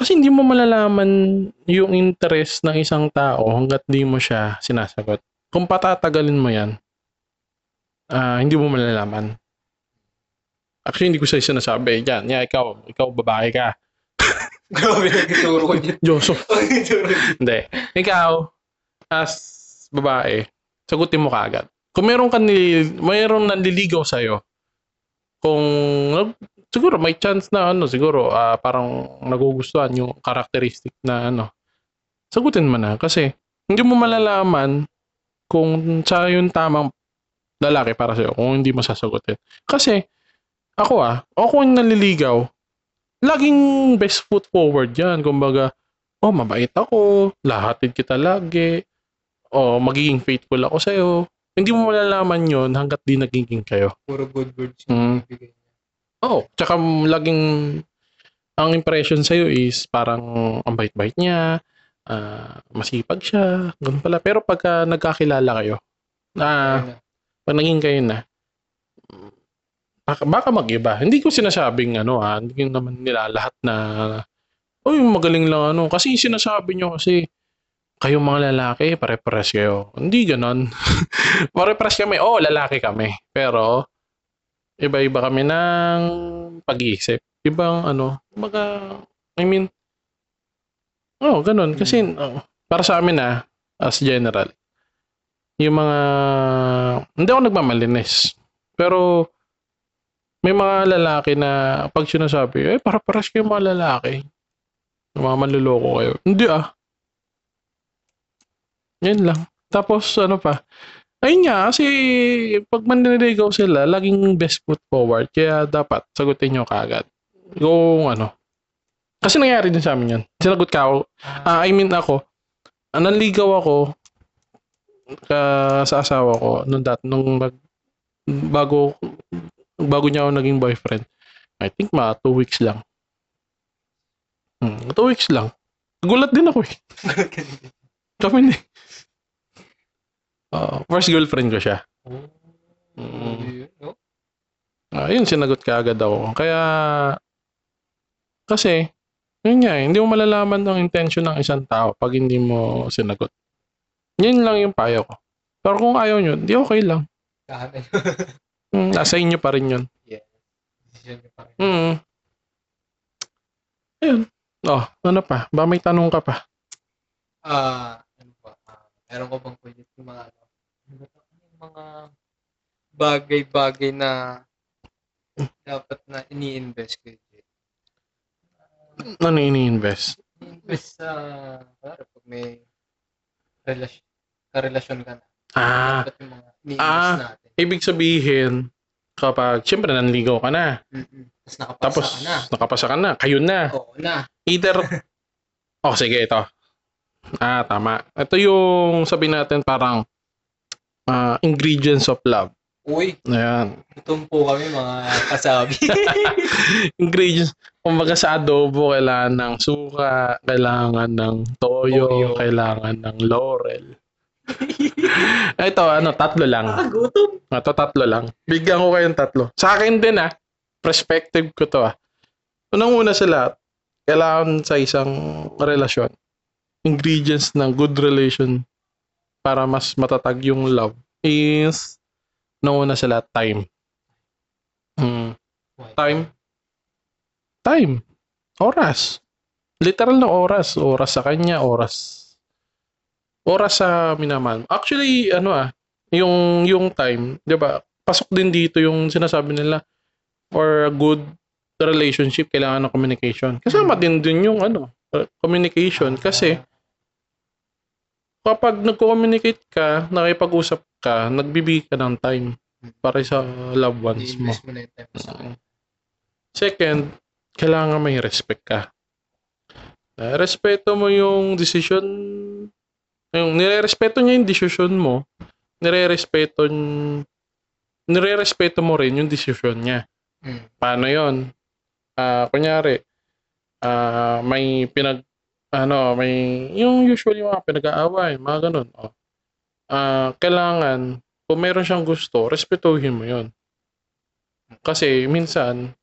Kasi hindi mo malalaman yung interest ng isang tao hanggat di mo siya sinasagot. Kung patatagalin mo yan, ah hindi mo malalaman. Actually, hindi ko sa'yo sinasabi. Yan, yeah, ikaw, ikaw babae ka. Grabe nagtuturo ko dyan. Joseph. Hindi. Ikaw, as babae, sagutin mo kaagad. Kung meron ka ni, mayroong nanliligaw sa'yo, kung nag- siguro may chance na ano, siguro ah, parang nagugustuhan yung characteristic na ano, sagutin mo na. Kasi hindi mo malalaman kung siya yung tamang lalaki para sa'yo kung hindi mo sasagutin. Kasi ako ah, ako yung nanliligaw, laging best foot forward yan. Kumbaga, oh, mabait ako, lahatid kita lagi, oh, magiging faithful ako sa'yo. Hindi mo malalaman yon hanggat di nagiging kayo. Puro good words Mm. yung bibigay niya. Oo. Tsaka laging ang impression sa'yo is parang ang bait-bait niya, ah, masipag siya, ganun pala. Pero pagka nagkakilala kayo, na na. pag naging kayo na, baka, baka mag-iba. Hindi ko sinasabing ano ha, hindi ko naman nila lahat na, uy, magaling lang ano. Kasi sinasabi nyo kasi, kayong mga lalaki, pare-pares kayo. Hindi ganon. pare-pares kami, oo, lalaki kami. Pero, iba-iba kami ng pag-iisip. Ibang ano, baga, I mean, oh, ganun. Kasi, oh, para sa amin ah, as general, yung mga, hindi ako nagmamalinis. Pero, may mga lalaki na pag sinasabi, eh, para paras kayo mga lalaki. Mga manluloko kayo. Hindi ah. Yan lang. Tapos, ano pa, ayun nga, kasi pag manliligaw sila, laging best foot forward. Kaya dapat sagutin nyo kagad. Kung ano. Kasi nangyari din sa amin yan. Sinagot ka ako. Ah, I mean ako, ah, nanligaw ako ka, sa asawa ko nung dat nung nag, bago bago niya ako naging boyfriend. I think mga two weeks lang. Hmm, two weeks lang. Gulat din ako eh. Kami ni. Uh, first girlfriend ko siya. Mm. no? Ah, yun, sinagot ka agad ako. Kaya, kasi, yun nga, eh, hindi mo malalaman ang intention ng isang tao pag hindi mo sinagot. Yun lang yung payo ko. Pero kung ayaw nyo, di okay lang. Kahanan Hmm, nasa inyo pa rin yun. Decision niyo pa rin. Hmm. Ayun. Oh, ano pa? Ba may tanong ka pa? Ah? Ah, meron ko bang pwede yung mga ano? yung mga bagay-bagay na dapat na ini-invest ko Ano ini-invest? Invest sa para pag may relasyon karelasyon ka na. Ah, Dapat yung mga ini-invest Ah. natin. ibig sabihin, kapag, siyempre, nanligaw ka na. Mm-mm. Tapos nakapasa Tapos, ka na. nakapasa ka na. Kayo na. Oo na. Either, oh, sige, ito. Ah, tama. Ito yung, sabi natin, parang, ah, ingredients of love. Uy, Ayan. gutom po kami mga kasabi. ingredients. Kumbaga sa adobo, kailangan ng suka, kailangan ng toyo, Toyo. kailangan ng laurel. Ito, ano, tatlo lang. gutom. Ito, tatlo lang. Bigyan ko kayong tatlo. Sa akin din, ah. Perspective ko to, ah. Unang-una sa lahat, kailangan sa isang relasyon, ingredients ng good relation para mas matatag yung love is, unang-una sa lahat, time. Hmm. Time. Time. Oras. Literal na oras. Oras sa kanya, oras. Oras sa minamahal. Actually, ano ah, yung, yung time, di ba, pasok din dito yung sinasabi nila, for a good relationship, kailangan ng communication. Kasama din din yung ano, communication. Kasi, kapag nagko-communicate ka, nakipag-usap ka, nagbibigay ka ng time para sa loved ones mo. Mo na yung time sa akin. Second, kailangan may respect ka. Uh, respeto mo yung decision, yung nire-respeto niya yung decision mo, nire-respeto, nire-respeto mo rin yung decision niya. Mm. Paano yon? Ah, kunyari, ah, may pinag, ano, may, yung usually mga pinag-aaway, mga ganun. Oh. Ah, kailangan, kung meron siyang gusto, respetuhin mo yon. Kasi, minsan,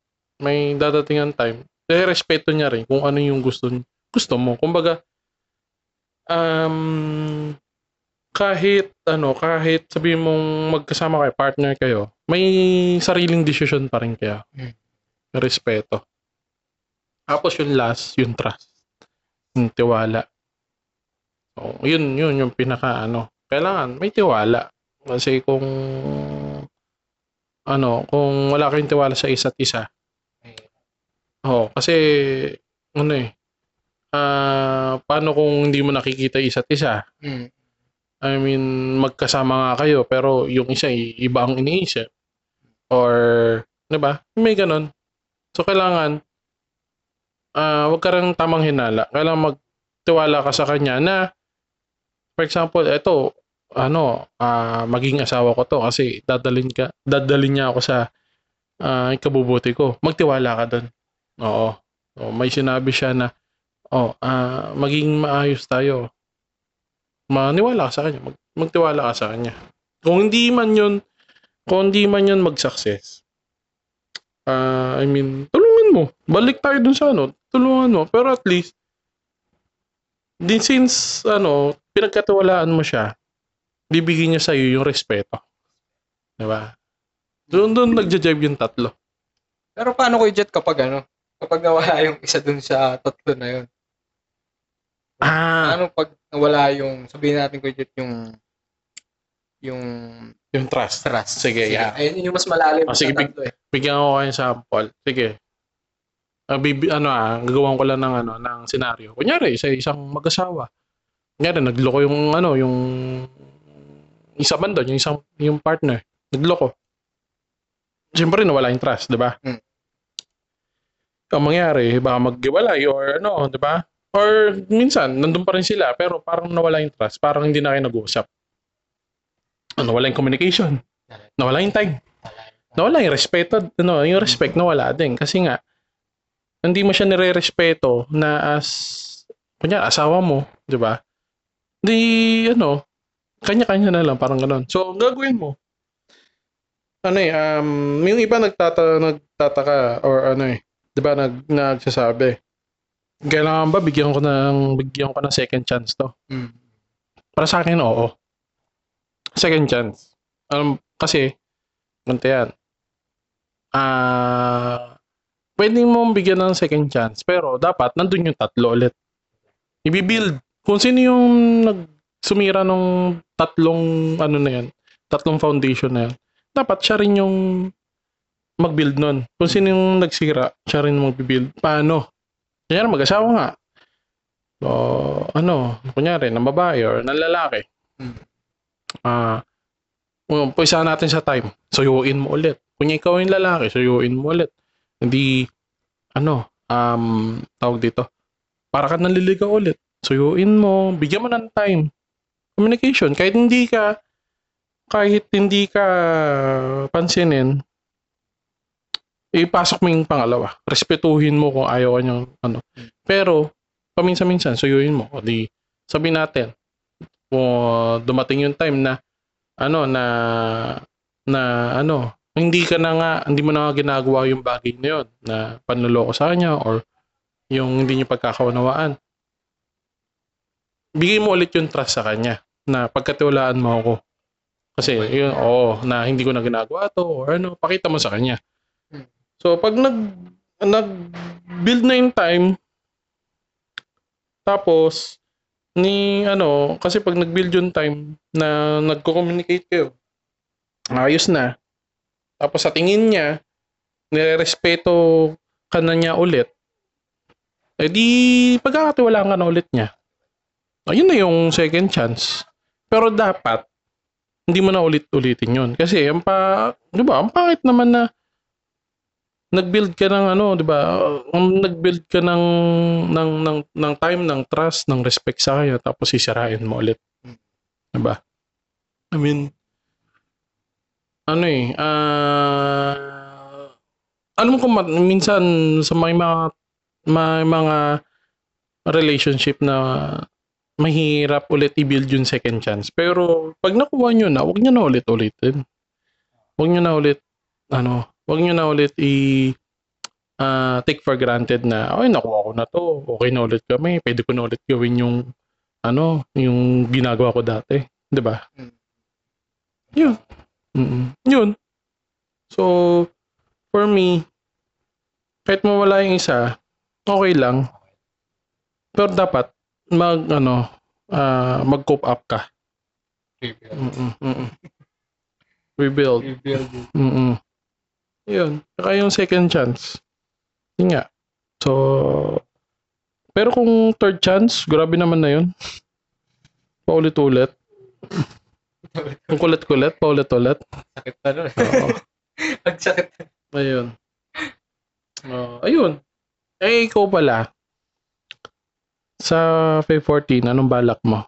may dadatingan time, dahil respeto niya rin kung ano yung gusto, gusto mo. Kumbaga, um, kahit, ano, kahit sabihin mong magkasama kayo, partner kayo, may sariling decision pa rin kaya. Mm. Respeto. Tapos yung last, yung trust. Yung tiwala. So, yun, yun yung pinaka, ano, kailangan may tiwala. Kasi kung, ano, kung wala kayong tiwala sa isa't isa, Oo, kasi ano eh, ah paano kung hindi mo nakikita isa't isa? Mm. I mean, magkasama nga kayo pero yung isa iba ang iniisip. Or, 'di ba? May ganun. So kailangan ah wag ka rin tamang hinala. Kailangan magtiwala ka sa kanya na for example, eto ano, ah maging asawa ko to kasi dadalhin ka, dadalhin niya ako sa ah ikabubuti ko. Magtiwala ka doon. Oo. O, may sinabi siya na, oh, ah, maging maayos tayo. Maniwala ka sa kanya. Mag, magtiwala ka sa kanya. Kung hindi man yun, kung hindi man yun mag-success, ah, I mean, tulungan mo. Balik tayo dun sa ano, tulungan mo. Pero at least, din since, ano, pinagkatiwalaan mo siya, bibigyan niya sa'yo yung respeto. Diba? Doon doon nagja-jive yung tatlo. Pero paano ko jet kapag ano? Kapag nawala yung isa dun sa tatlo na yun. Ah, Ano pag nawala yung, sabihin natin ko jet yung yung yung trust. trust. Sige, yeah. Ayun yung mas malalim Oh, sige, big- tatlo eh. Bigyan ko kayo sample. Sige. Ah, bibi, ano ah, gagawan ko lang ng ano, ng senaryo. Kunyari, sa isang mag-asawa. Kunyari, nagloko yung ano, yung isa man doon, yung isang yung partner, nagloko. Siyempre, nawala yung trust, di ba? Hmm. Ang mangyari, baka maggiwalay or ano, di ba? Or minsan, nandun pa rin sila, pero parang nawala yung trust, parang hindi na kayo nag-uusap. Ano, nawala yung communication. Nawala yung time nawala yung respeto, ano, yung respect nawala din. Kasi nga, hindi mo siya nire-respeto na as, kunya, asawa mo, di ba? Di, ano, kanya-kanya na lang, parang ganun. So, gagawin mo, ano eh, um, yung iba nagtata, nagtataka or ano eh, di ba, nag, nagsasabi, kailangan ba bigyan ko ng, bigyan ko ng second chance to? Mm. Para sa akin, oo. Second chance. Um, kasi, ganito yan. Ah, pwede mong bigyan ng second chance, pero dapat nandun yung tatlo ulit. Ibibuild. Kung sino yung nagsumira nung tatlong, ano na yan, tatlong foundation na yan, dapat siya rin yung mag-build nun. Kung sino yung nagsira, siya rin mag-build. Paano? Kanya mag-asawa nga. So, ano, kunyari, ng babae or ng lalaki. Hmm. Ah, uh, puisa natin sa time. Suyuin mo ulit. Kung ikaw yung lalaki, suyuin mo ulit. Hindi, ano, um, tawag dito, para ka naliligaw ulit. Suyuin mo, bigyan mo ng time. Communication. Kahit hindi ka, kahit hindi ka pansinin, ipasok mo yung pangalawa. Respetuhin mo kung ayaw ka niyang ano. Pero, paminsan-minsan, suyuin mo. O di, sabi natin, kung dumating yung time na, ano, na, na, ano, hindi ka na nga, hindi mo na nga ginagawa yung bagay na yun, na panluloko sa kanya or yung hindi niyo pagkakaunawaan. Bigay mo ulit yung trust sa kanya na pagkatiwalaan mo ako. Kasi, yun, oo, na hindi ko na ginagawa to or ano, pakita mo sa kanya. So, pag nag, nag-build na yung time, tapos, ni, ano, kasi pag nag-build yung time na nagko-communicate kayo, ayos na. Tapos sa tingin niya, nirerespeto ka na niya ulit, eh di, pagkakatiwalaan ka na ulit niya. Ayun na yung second chance. Pero dapat, hindi mo na ulit-ulitin yun. Kasi, ang pa, di ba, ang pangit naman na nag-build ka ng ano, 'di ba? Um, nag-build ka ng ng ng ng time, ng trust, ng respect sa kanya tapos sisirain mo ulit. 'Di ba? I mean ano eh, ah alam ma- minsan sa may mga may mga relationship na mahirap ulit i-build yung second chance. Pero pag nakuha nyo na, huwag nyo na ulit-ulitin. Huwag nyo na ulit, ano, Huwag nyo na ulit i uh, take for granted na, ay, nakuha ko na to. Okay na ulit kami. Pwede ko na ulit gawin yung, ano, yung ginagawa ko dati. 'Di ba? Mm. Yun. Mm-mm. Yun. So, for me, kahit mawala yung isa, okay lang. Pero dapat, mag, ano, uh, mag-cope up ka. Rebuild. Mm-mm. Mm-mm. Rebuild. Rebuild. Mm-mm. Yun. Saka yung second chance. Yun nga. So, pero kung third chance, grabe naman na yun. Paulit-ulit. Kung kulit-kulit, paulit-ulit. Sakit pa nun. Oo. Ang sakit. Ayun. Uh, ayun. Eh, ikaw pala. Sa Feb 14, anong balak mo?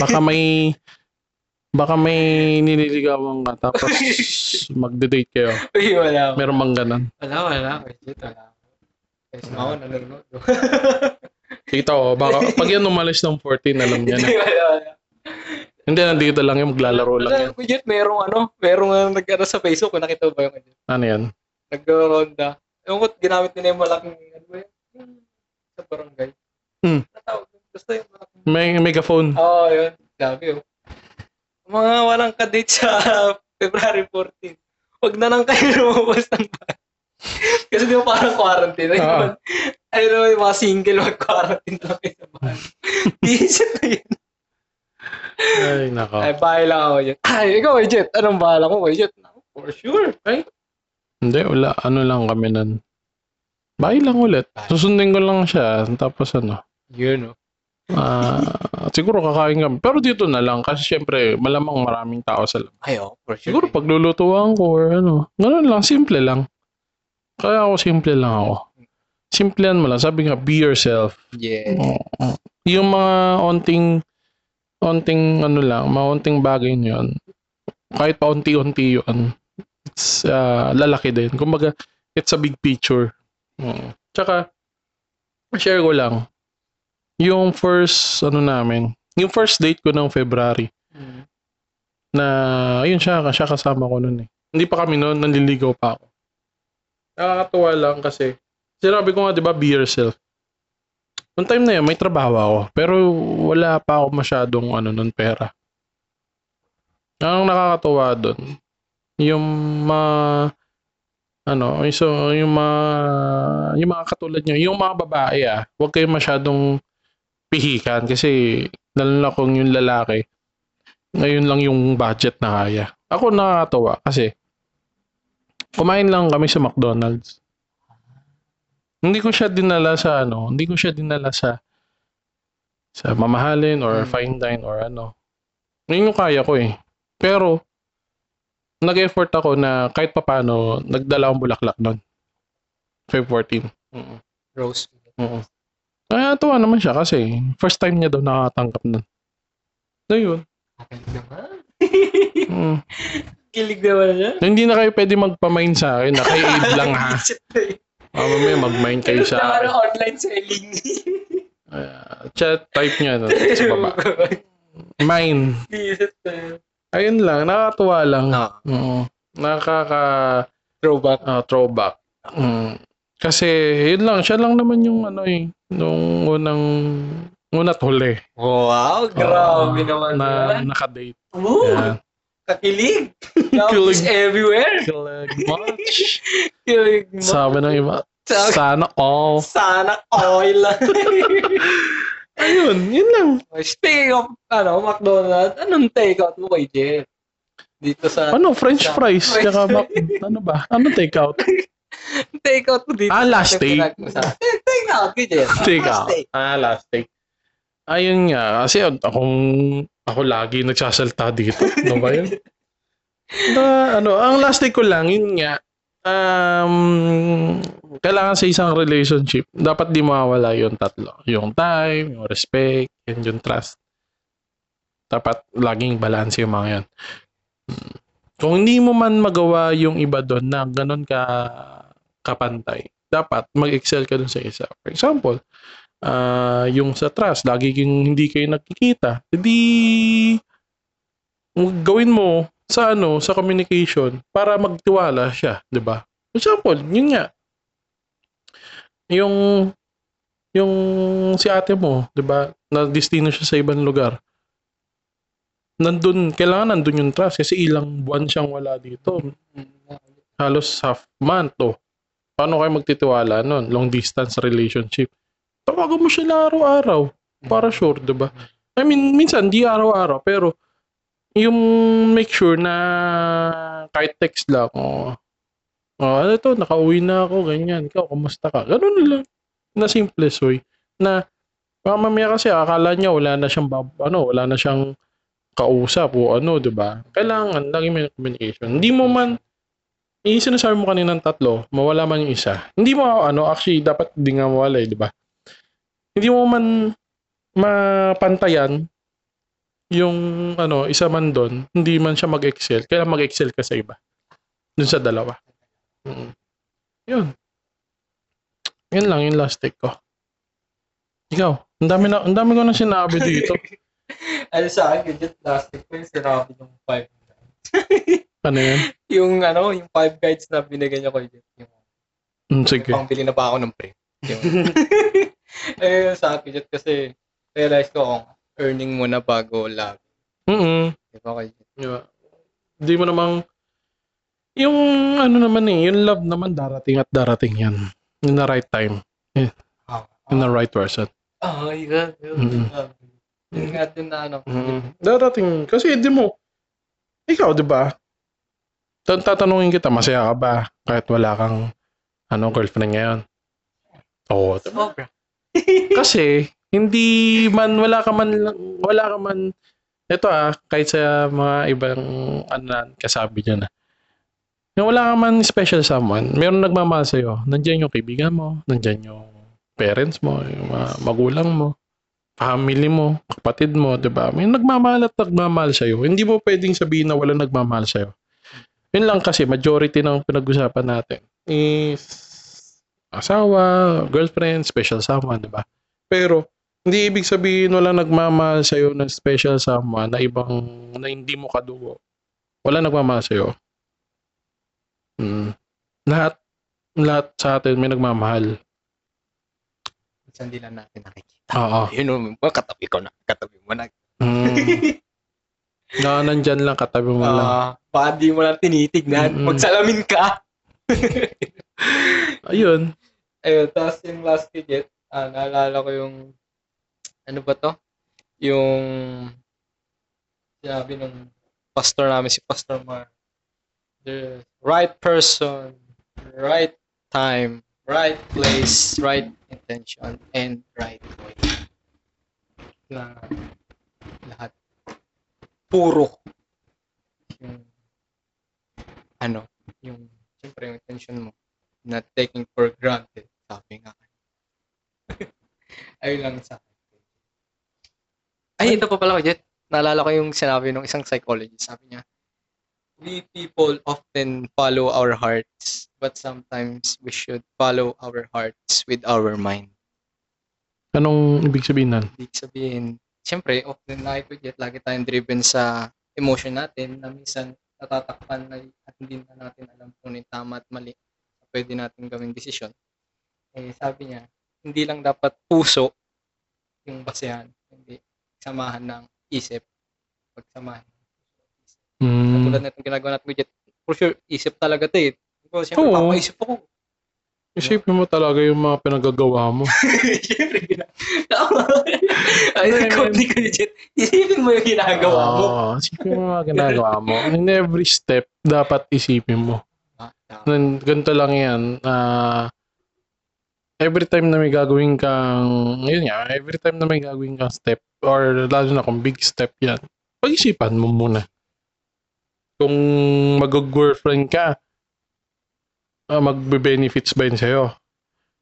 Baka may baka may nililigawan ka tapos magde-date kayo. Uy, wala. Meron bang ganun? Wala, wala. Wait, wala. Kasi ako nanonood. Kita baka pag yan umalis ng 14, alam niya na. Hindi, wala, wala. Hindi, nandito lang yan, maglalaro lang yan. Kuya, merong ano, merong uh, nag-ano sa Facebook, kung nakita mo ba yung ano? Ano yan? Nag-ronda. Yung ko, ginamit nila yung malaking, ano ba yun? Sa barangay. Hmm. Natawag. Basta yung malaking. May megaphone. Oo, oh, yun. Sabi oh. Mga walang kadate sa February 14. Huwag na lang kayo lumabas ng bahay. Kasi di ba parang quarantine? Ayun, Oo. ayun naman yung mga single mag-quarantine lang kayo sa bahay. Isip na yun. Ay, nako. Ay, bahay lang ako dyan. Ay, ikaw, Jet. Anong bahala ko, Jet? For sure. Ay, Hindi, wala. Ano lang kami nun. Bahay lang ulit. Susundin ko lang siya. Tapos ano. yun, oh. ah siguro kakain kami. Pero dito na lang. Kasi syempre, malamang maraming tao sa labas. Ay, oh, for sure. Siguro paglulutuan ko or ano. Ganun lang. Simple lang. Kaya ako simple lang ako. Simplehan mo lang. Sabi nga, be yourself. Yeah. Oo. Yung mga onting onting ano lang, mga onting bagay niyon. Kahit pa unti-unti yun, it's ah, lalaki din. Kumbaga, it's a big picture. Oo. Tsaka, share ko lang, yung first, ano namin, yung first date ko ng February, Mm. na, ayun siya, siya kasama ko nun eh. Hindi pa kami noon, nanliligaw pa ako. Nakakatuwa lang kasi, sinabi ko nga, di ba, be yourself. Noong time na yun, may trabaho ako. Pero wala pa ako masyadong ano nun pera. Ang nakakatuwa doon, yung mga ano, so yung mga yung mga katulad nyo, yung mga babae ah, huwag kayo masyadong pihikan kasi lalo na kung yung lalaki, ngayon lang yung budget na kaya. Ako nakakatawa kasi kumain lang kami sa McDonald's. Hindi ko siya dinala sa ano, hindi ko siya dinala sa sa mamahalin or Hmm. fine dine or ano. Yun yung kaya ko eh. Pero nag-effort ako na kahit papano, nagdala akong bulaklak nun. Feb 14. Mm. Rose. Oo. Kaya tuwa naman siya kasi first time niya daw nakatanggap nun. So yun. Mm. Kilig naman niya. Hindi na kayo pwede magpamain sa akin na kay Abe lang ha. Na. Ah, mamaya mag-main kayo sa akin. online selling. Ah, chat type niya no, sa baba. Mine. Na. Ayun lang, nakakatuwa lang. Ah, Oo. Nakaka throwback. ah, throwback. Mm. Kasi yun lang, siya lang naman yung ano eh, nung unang una huli. Wow, grabe naman na nakadate. Woo! Yan. Kakilig. Love is everywhere. Kilig much. Kilig mo. Sabi ng iba, Sa- sana all. Sana oil. Ayun, yun lang. Speaking of, ano, McDonald's, anong take-out mo kay Jeff? Dito sa... Ano, french Sa- fries. French Tsaka, Mac- ano ba? Ano take out? Take-out mo dito. Ah, last take. Take-out kay Jeff. Take Last out. take. Ah, last take. Ayun nga, kasi akong, ako lagi nagsasalta dito. Ano ba yun? Na, ano, ang last take ko lang, yun nga, um, kailangan sa isang relationship, dapat di mawawala yung tatlo. Yung time, yung respect, and yung trust. Dapat laging balance yung mga. Hmm. Kung hindi mo man magawa yung iba doon na ganun ka kapantay, dapat mag-excel ka dun sa isa. For example, ah yung sa trust, lagi kang hindi kayo nakikita. Hindi gawin mo sa ano, sa communication para magtiwala siya, 'di ba? For example, yun nga. Yung yung si ate mo, 'di ba? Na destino siya sa ibang lugar. Nandun, kailangan nandun yung trust kasi ilang buwan siyang wala dito. Halos half month, oh. Paano kayo magtitiwala nun? Long distance relationship. Tawagan mo siya araw-araw para sure, 'di ba? I mean, minsan di araw-araw pero yung make sure na kahit text lang, oh, oh ano to, nakauwi na ako, ganyan, ikaw, kumusta ka? Ganun lang. Na simplest way. Na, baka mamaya kasi akala niya wala na siyang, ano, wala na siyang kausap o ano, di ba? Kailangan, lagi may communication. Hindi mo man, yung sinasabi mo kaninang tatlo, mawala man yung isa. Hindi mo, ano, actually, dapat hindi nga mawala, eh, di ba? Hindi mo man mapantayan yung ano, isa man doon, hindi man siya mag-excel, kaya mag-excel ka sa iba. Dun sa dalawa. Mm. Yun. Yun lang yung last take ko. Ikaw, ang dami na, ang dami ko na sinabi dito. ano sa akin, yun yung plastic ko yung sinabi yung five Ano yan? yung ano, yung five guides na binigay niya kay Jeff. Yung Mm, sige. pangbili na pa ako ng pre. Yung, eh, sa akin Jeff, kasi realize ko kung earning mo na bago love. Mm Di ba kay Jeff? Di mo namang, yung ano naman eh, yung love naman darating at darating yan. In the right time. Ah, In the right person. ah, yun, yun. Mm. Yun nga din na ano. Mm. Darating. Kasi di mo, ikaw, di ba? Tan- Tatanungin kita, masaya ka ba? Kahit wala kang, ano, girlfriend ngayon. Oo. di ba? Sobra. Kasi, hindi man, wala ka man, wala ka man, ito ah, kahit sa mga ibang, ano kasabi niya na, yung wala ka man special someone, meron nagmamahal sa'yo. Nandiyan yung kaibigan mo, nandiyan yung parents mo, yung mga magulang mo, family mo, kapatid mo, di ba? May nagmamahal at nagmamahal sa'yo. Hindi mo pwedeng sabihin na wala nagmamahal sa'yo. Yun lang kasi, majority ng pinag-usapan natin is asawa, girlfriend, special someone, di ba? Pero, hindi ibig sabihin wala nagmamahal sa'yo na special someone na ibang, na hindi mo kadugo. Wala nagmamahal sa'yo. Mm. Lahat, lahat sa atin may nagmamahal. Minsan di lang natin nakikita. Oo. Yun mga katabi ko na. Katabi mo na. Mm. na nandyan lang, katabi mo lang. Ah, baka di mo lang tinitignan. Mm-mm. Magsalamin ka. Ayun. Ayun, tapos yung last kidget, ah, naalala ko yung, ano ba to? Yung, sinabi ng pastor namin, si Pastor Mar, the right person, right time, right place, right intention, and right way. Na lahat puro yung ano, yung siyempre yung intention mo not taking for granted. Sabi nga. Ayun lang sa akin. Ay, ito pa pala ko, Jet. Naalala ko yung sinabi ng isang psychologist. Sabi niya, we people often follow our hearts, but sometimes we should follow our hearts with our mind. Anong ibig sabihin nun? Ibig sabihin, siyempre, often Jet, lagi tayong driven sa emotion natin na minsan natatakpan na at hindi na natin alam kung ano yung tama at mali pwede natin gawing desisyon. Eh, sabi niya, hindi lang dapat puso yung basehan, hindi samahan ng isip. Pagsamahan. Mm. Tulad na itong ginagawa natin widget, for sure, isip talaga ito eh. Pero siyempre, Oo. papaisip ako. Isipin mo talaga yung mga pinagagawa mo. siyempre, gina- Tama. Ay, ikaw ni Widget, isipin mo yung ginagawa mo. Oo, isipin mo yung mga ginagawa mo. In every step, dapat isipin mo. Nan- Ganito lang yan. ah every time na may gagawin kang, yun nga, every time na may gagawin kang step, or lalo na kung big step yan, pag-isipan mo muna. Kung mag-girlfriend ka, ah, magbe-benefits ba yun sa'yo?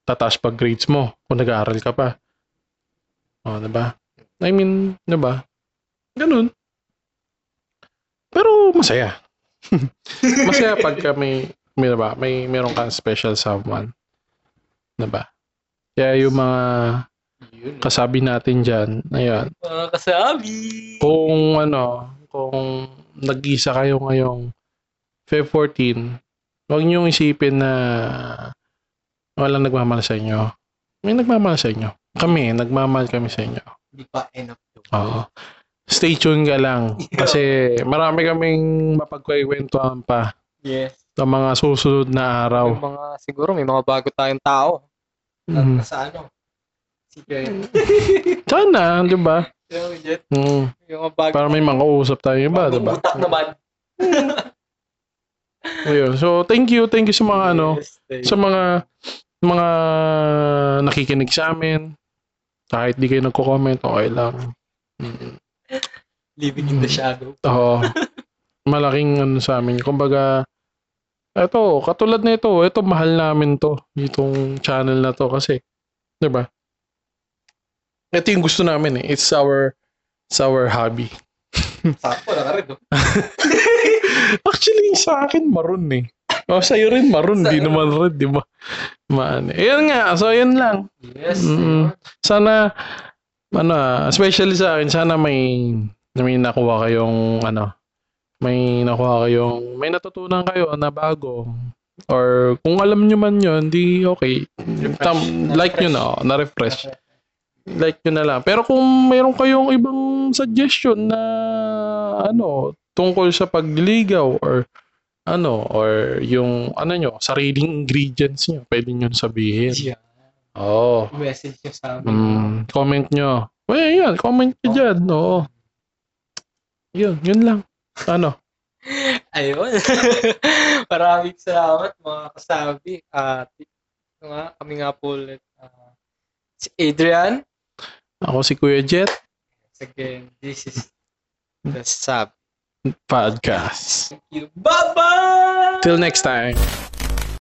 Tataas pag grades mo kung nag-aaral ka pa. O, diba? I mean, diba? Ganun. Pero masaya. masaya pagka may, may, diba, may meron kang special someone. Diba? Kaya yung mga kasabi natin dyan, ayun, Mga kasabi. kung ano, kung nag-isa kayo ngayong Feb 14, huwag niyong isipin na walang nagmamahal sa inyo. May nagmamahal sa inyo. Kami, nagmamahal kami sa inyo. Hindi pa enough. Oo. Stay tuned ka lang. Kasi marami kaming mapagkwentuhan pa Yes. Sa mga susunod na araw. Yung mga, siguro may mga bago tayong tao. Mm. Sa ano? Si Jen. Sana, di ba? Mm. Yung mga bago. Para may makausap tayo iba, di ba? Utak naman. Ayun. So, thank you. Thank you sa mga ano, Yes, thank sa mga mga nakikinig sa amin. Kahit di kayo nagko-comment, okay lang. Mm. Living in the shadow. Oo. Malaking ano sa amin. Kumbaga, eto, katulad na ito, ito mahal namin to, itong channel na to kasi, 'di ba? Ito yung gusto namin eh. It's our it's our hobby. Sakto na rin. Actually, sa akin maroon eh. O, sa'yo rin maroon, di naman red, di ba? Man. Ayun nga, so yun lang. Yes. Mm. Sana, ano, ah, especially sa akin, sana may, may nakuha kayong, ano, may nakuha kayong, may natutunan kayo na bago. Or kung alam nyo man yun, di okay. Tam, like nyo na, oh, na-refresh. Like nyo na lang. Pero kung mayroon kayong ibang suggestion na, ano, tungkol sa pagliligaw or ano, or yung, ano nyo, sariling ingredients nyo, pwede nyo sabihin. Yeah. Oo. Message nyo sa amin. Mm, comment nyo. Eh, yan, comment nyo dyan. Oo. Yun, yun lang. Ano? Ayun. Maraming salamat mga kasabi. At ito nga, kami nga po ulit. ah, si Adrian. Ako si Kuya Jet, Again, this is the Sab. podcast. Thank you. Bye-bye! Till next time.